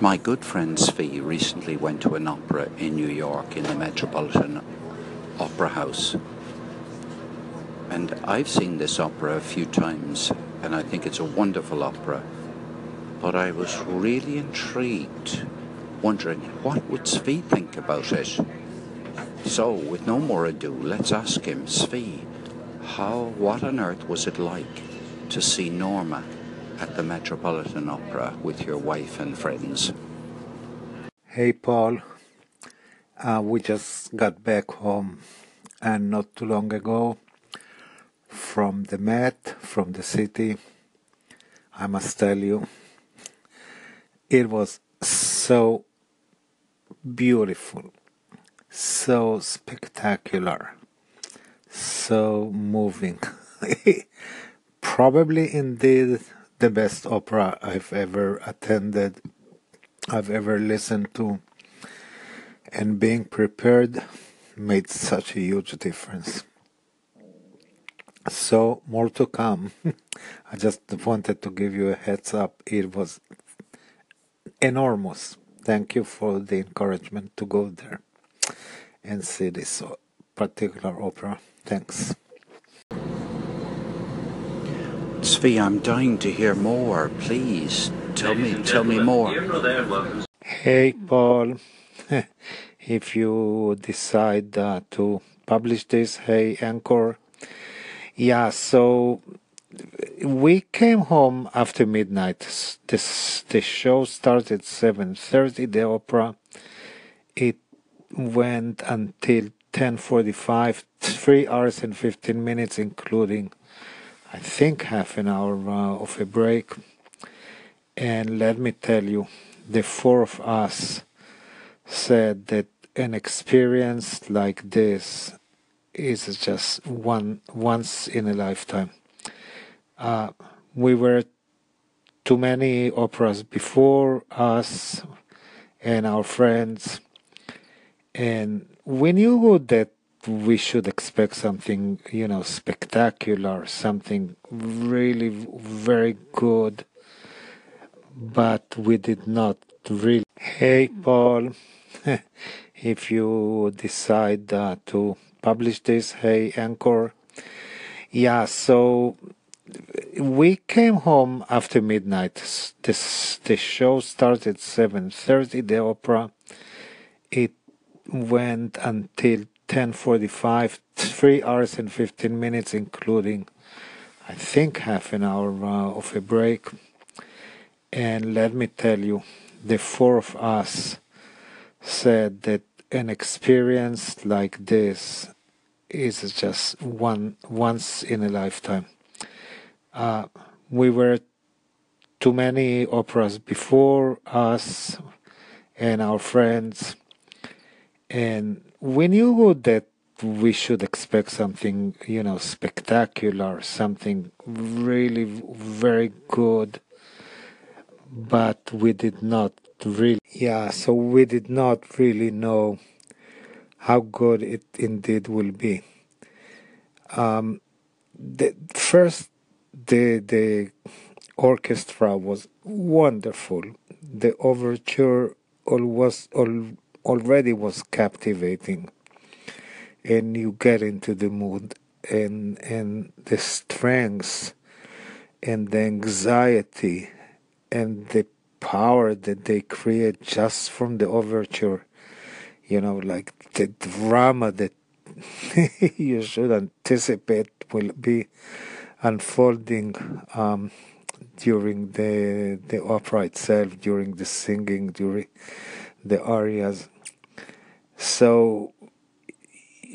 My good friend Svi recently went to an opera in New York in the Metropolitan Opera House. And I've seen this opera a few times, and I think it's a wonderful opera. But I was really intrigued, wondering what would Svi think about it. So, with no more ado, let's ask him, Svi, how, what on earth was it like to see Norma at the Metropolitan Opera with your wife and friends? Hey, Paul. Uh, we just got back home, and not too long ago, from the Met, from the city. I must tell you, it was so beautiful, so spectacular, so moving. Probably indeed the best opera I've ever attended, I've ever listened to, and being prepared made such a huge difference. So, more to come. I just wanted to give you a heads up. It was enormous. Thank you for the encouragement to go there and see this particular opera. Thanks. Svi, I'm dying to hear more. Please tell me, tell me more. Hey, Paul. if you decide uh, to publish this, hey, Anchor. Yeah, so we came home after midnight. This the show started seven thirty. The opera. It went until ten forty five. Three hours and fifteen minutes, including I think half an hour uh, of a break. And let me tell you, the four of us said that an experience like this is just one once in a lifetime. Uh, we were too many operas before us and our friends, and we knew that we should expect something, you know, spectacular, something really very good, but we did not really. Hey, Paul, if you decide uh, to publish this, hey, Anchor. Yeah, so we came home after midnight. This the show started seven thirty. The opera. It went until 10:45, three hours and 15 minutes, including, I think, half an hour uh, of a break. And let me tell you, the four of us said that an experience like this is just one once in a lifetime. Uh, we were too many operas before us and our friends and we knew that we should expect something, you know, spectacular, something really very good, but we did not really, yeah, so we did not really know how good it indeed will be. Um, the first, the the orchestra was wonderful. The overture all was all already was captivating and you get into the mood and and the strength and the anxiety and the power that they create just from the overture you know like the drama that you should anticipate will be unfolding um, during the the opera itself during the singing during the arias so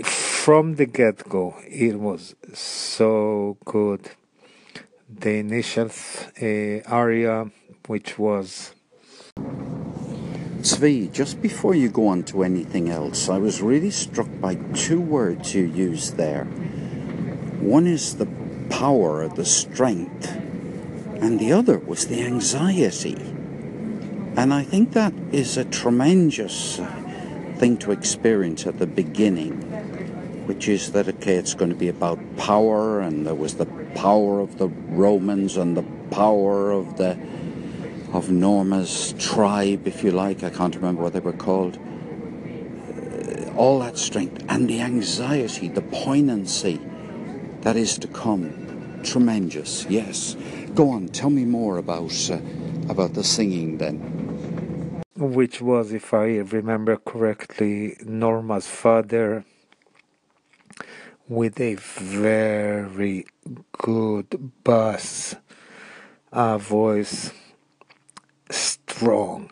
from the get go, it was so good. The initial uh, aria, which was. Svi, just before you go on to anything else, I was really struck by two words you used there. One is the power, the strength, and the other was the anxiety. And I think that is a tremendous thing to experience at the beginning, which is that, okay, it's going to be about power, and there was the power of the Romans and the power of the of Norma's tribe, if you like. I can't remember what they were called. Uh, all that strength and the anxiety, the poignancy that is to come. Tremendous, yes. Go on, tell me more about uh, about the singing then. Which was, if I remember correctly, Norma's father with a very good bass uh, voice, strong,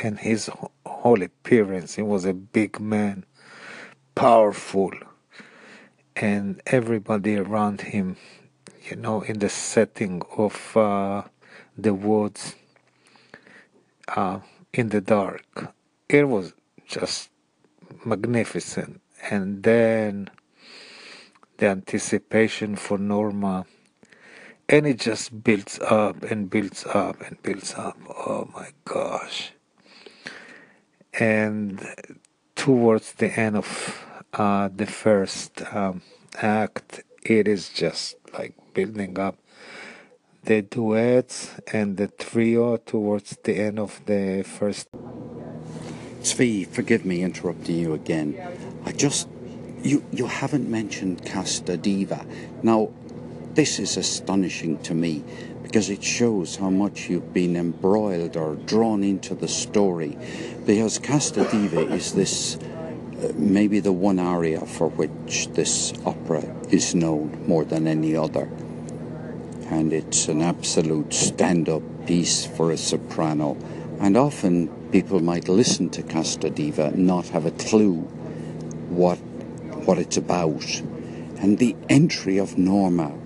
and his whole appearance. He was a big man, powerful, and everybody around him, you know, in the setting of uh, the woods, uh, in the dark. It was just magnificent. And then the anticipation for Norma and it just builds up and builds up and builds up. Oh my gosh. And towards the end of uh, the first um, act, it is just like building up the duets and the trio towards the end of the first. Zvi, forgive me interrupting you again. I just you you haven't mentioned Casta Diva. Now this is astonishing to me because it shows how much you've been embroiled or drawn into the story. Because Casta Diva is this uh, maybe the one area for which this opera is known more than any other. And it's an absolute stand up piece for a soprano. And often people might listen to Casta Diva and not have a clue what, what it's about. And the entry of Norma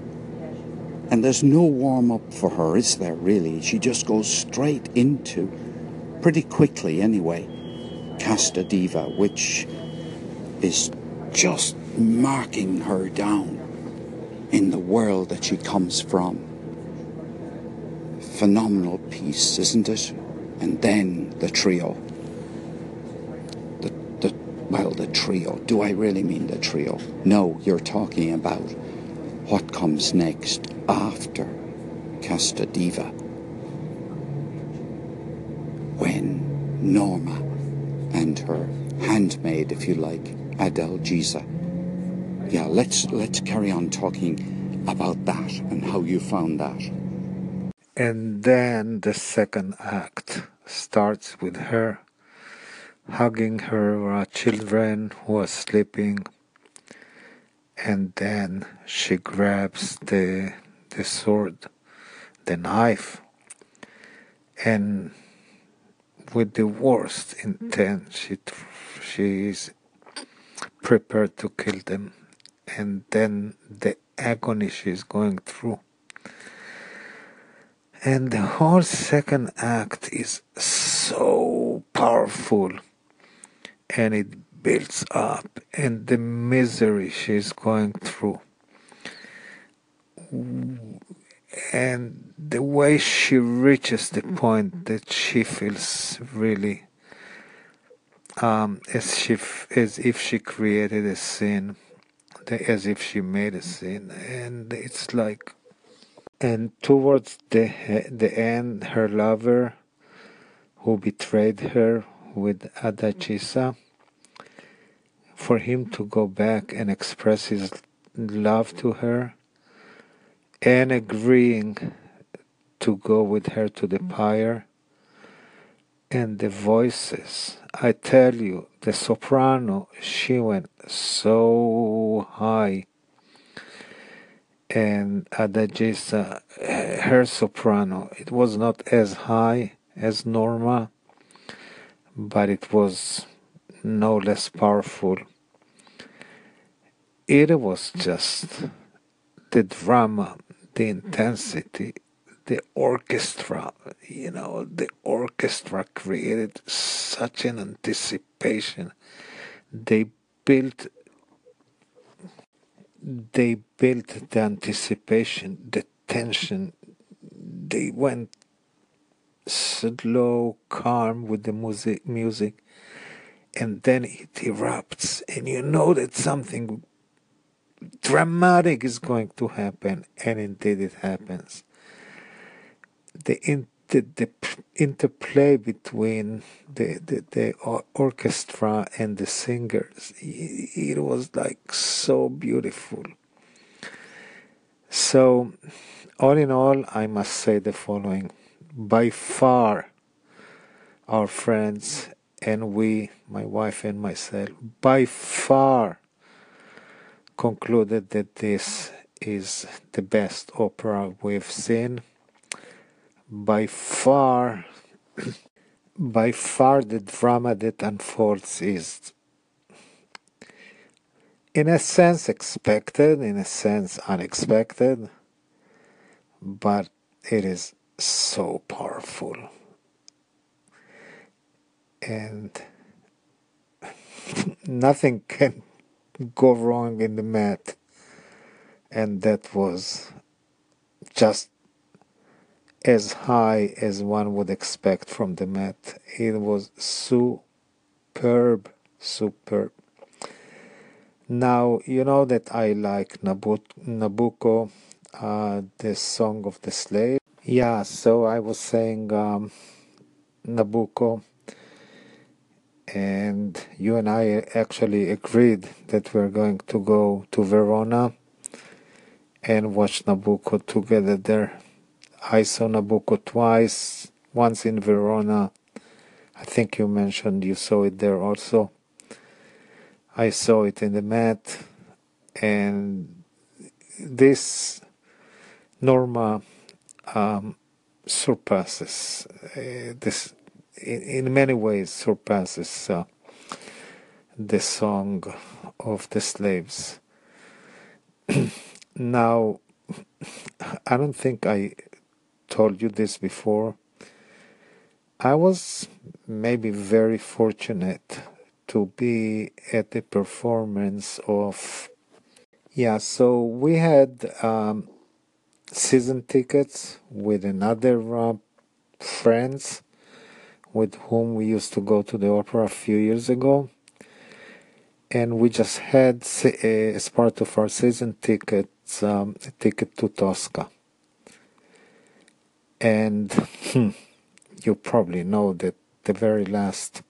and there's no warm up for her, is there really? She just goes straight into, pretty quickly anyway, Casta Diva, which is just marking her down in the world that she comes from. Phenomenal piece, isn't it? And then the trio. The, the, well, the trio. Do I really mean the trio? No, you're talking about what comes next after Casta Diva. When Norma and her handmaid, if you like, Adalgisa. Yeah, let's let's carry on talking about that and how you found that. And then the second act starts with her hugging her children who are sleeping and then she grabs the the sword, the knife, and with the worst intent, she she is prepared to kill them, and then the agony she is going through. And the whole second act is so powerful and it builds up and the misery she's going through and the way she reaches the point that she feels really um, as she as if she created a sin, as if she made a scene and it's like, and towards the the end, her lover, who betrayed her with Adalgisa, for him to go back and express his love to her and agreeing to go with her to the pyre. And the voices, I tell you, the soprano, she went so high. And Adalgisa, her soprano, it was not as high as Norma, but it was no less powerful. It was just the drama the intensity, the orchestra, you know, the orchestra created such an anticipation. They built they built the anticipation, the tension. They went slow, calm with the music, music, and then it erupts, and you know that something dramatic is going to happen, and indeed it happens. The the, the interplay between the, the, the orchestra and the singers. It was like so beautiful. So all in all i must say the following. By far our friends and we my wife and myself by far concluded that this is the best opera we've seen by far by far the drama that unfolds is in a sense expected in a sense unexpected but it is so powerful. And nothing can go wrong in the Met and that was just as high as one would expect from the Met. It was superb, superb. Now, you know that I like Nabucco, uh, the Song of the Slave. Yeah, so I was saying um, Nabucco, and you and I actually agreed that we're going to go to Verona and watch Nabucco together there. I saw Nabucco twice, once in Verona. I think you mentioned you saw it there also. I saw it in the Met, and this Norma um, surpasses uh, this in, in, many ways surpasses uh, the song of the slaves. now, I don't think I told you this before. I was maybe very fortunate to be at the performance of. Yeah, so we had um, season tickets with another uh, friends with whom we used to go to the opera a few years ago. And we just had, as part of our season tickets, um, a ticket to Tosca. And hmm, you probably know that the very last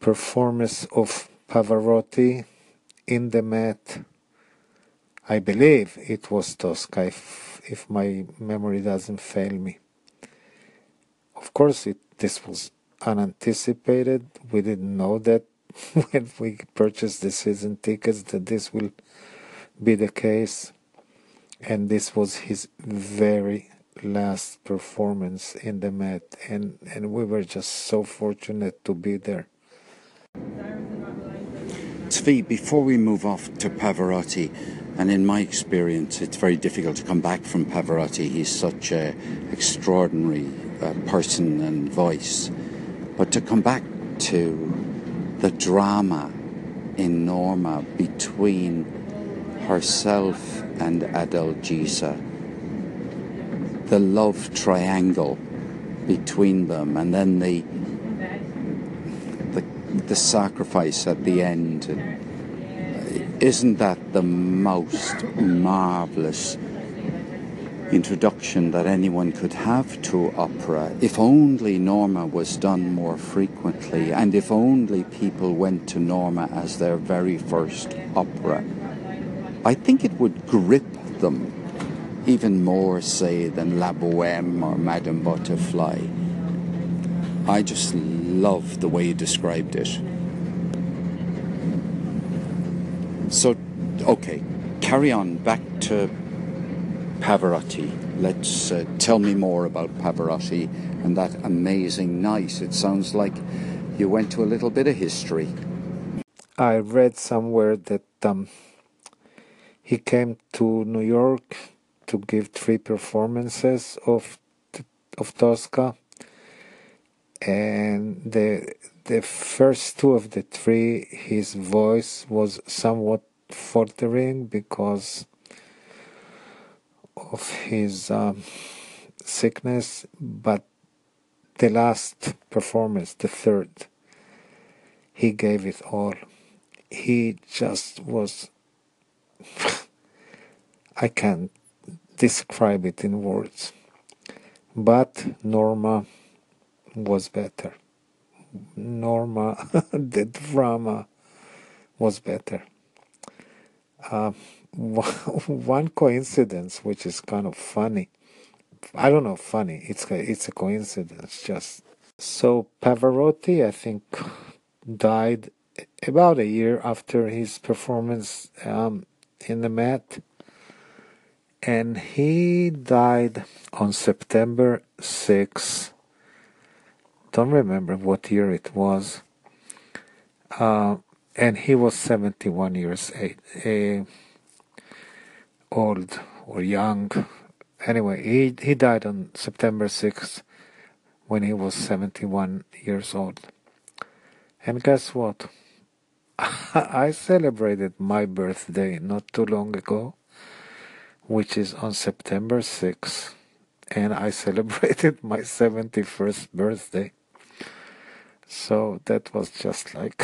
performance of Pavarotti in the Met, I believe it was Tosca, if, if my memory doesn't fail me. Of course, it, this was unanticipated. We didn't know that when we purchased the season tickets that this will be the case. And this was his very last performance in the Met, and, and we were just so fortunate to be there. Zvi, before we move off to Pavarotti, and in my experience, it's very difficult to come back from Pavarotti. He's such an extraordinary uh, person and voice. But to come back to the drama in Norma between herself and Adalgisa the love triangle between them, and then the the, the sacrifice at the end. Isn't that the most marvelous introduction that anyone could have to opera? If only Norma was done more frequently, and if only people went to Norma as their very first opera, I think it would grip them even more, say, than La Boheme or Madame Butterfly. I just love the way you described it. So, okay, carry on back to Pavarotti. Let's uh, tell me more about Pavarotti and that amazing night. It sounds like you went to a little bit of history. I read somewhere that um, he came to New York to give three performances of of Tosca, and the the first two of the three, his voice was somewhat faltering because of his um, sickness, but the last performance, the third, he gave it all. He just was. I can't describe it in words. but Norma was better. Norma, the drama was better. Uh, one coincidence, which is kind of funny. I don't know, funny. It's a, it's a coincidence, just so Pavarotti, I think, died about a year after his performance um, in the Met, and he died on September 6. Don't remember what year it was. Uh, and he was 71 years uh, old or young. Anyway, he, he died on September 6th when he was 71 years old. And guess what? I celebrated my birthday not too long ago, which is on September 6th, and I celebrated my 71st birthday. So that was just like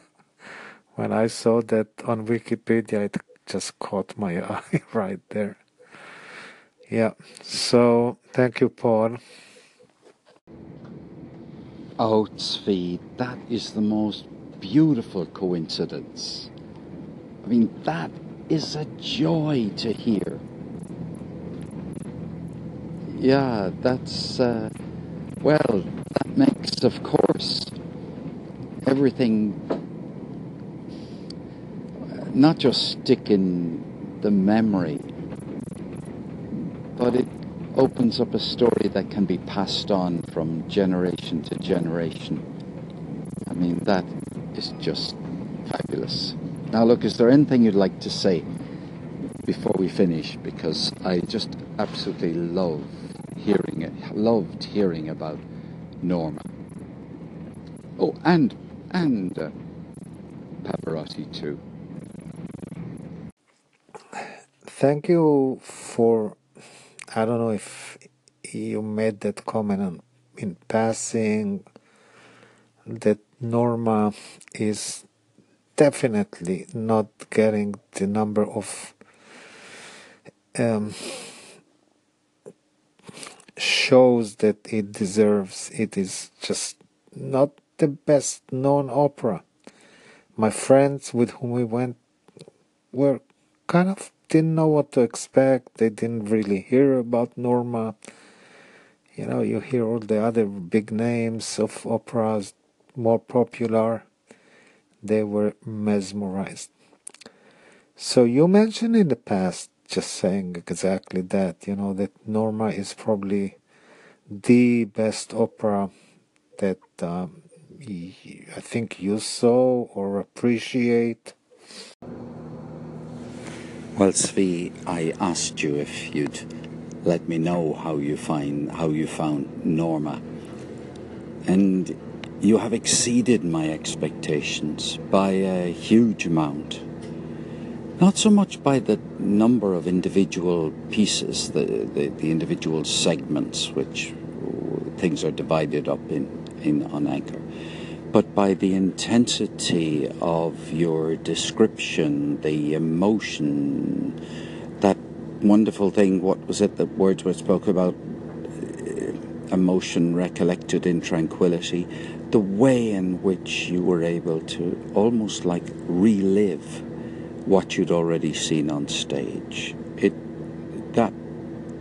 when I saw that on Wikipedia, it just caught my eye right there. Yeah, so thank you, Paul. Oh, Tzvi, that is the most beautiful coincidence. I mean, that is a joy to hear. Yeah, that's, uh, well, that makes, of course, everything not just stick in the memory, but it opens up a story that can be passed on from generation to generation. I mean, that is just fabulous. Now, look, is there anything you'd like to say before we finish? Because I just absolutely love hearing it, loved hearing about Norma. Oh, and and uh, Pavarotti too. Thank you for I don't know if you made that comment in passing that Norma is definitely not getting the number of um, shows that it deserves. It is just not the best known opera. My friends with whom we went were kind of didn't know what to expect. They didn't really hear about Norma. You know, you hear all the other big names of operas more popular. They were mesmerized. So you mentioned in the past, just saying exactly that, you know, that Norma is probably the best opera that um, I think you saw or appreciate. Well, Tzvi, I asked you if you'd let me know how you find how you found Norma, and you have exceeded my expectations by a huge amount. Not so much by the number of individual pieces, the, the, the individual segments, which things are divided up in, in on Anchor, but by the intensity of your description, the emotion, that wonderful thing, what was it that Wordsworth spoke about? Uh, emotion recollected in tranquility, the way in which you were able to almost like relive what you'd already seen on stage. It that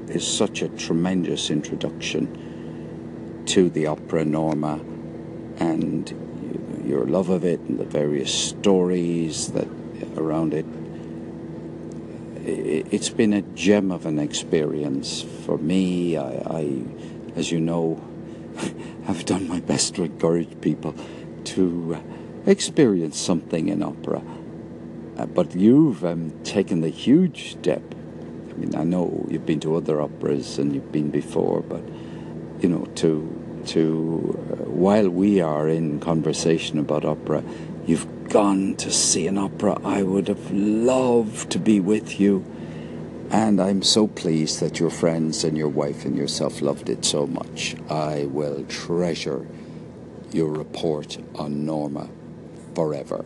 is such a tremendous introduction to the opera Norma and your love of it and the various stories that around it. It's been a gem of an experience for me. I, I as you know, have done my best to encourage people to experience something in opera. Uh, but you've um, taken the huge step. I mean, I know you've been to other operas and you've been before, but you know, to to, uh, while we are in conversation about opera, you've gone to see an opera. I would have loved to be with you. And I'm so pleased that your friends and your wife and yourself loved it so much. I will treasure your report on Norma forever.